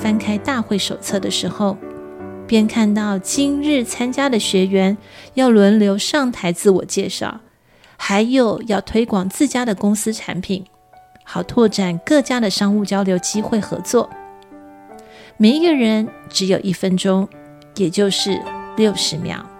翻开大会手册的时候便看到今日参加的学员要轮流上台自我介绍还有要推广自家的公司产品好拓展各家的商务交流机会合作。每一个人只有一分钟也就是六十秒。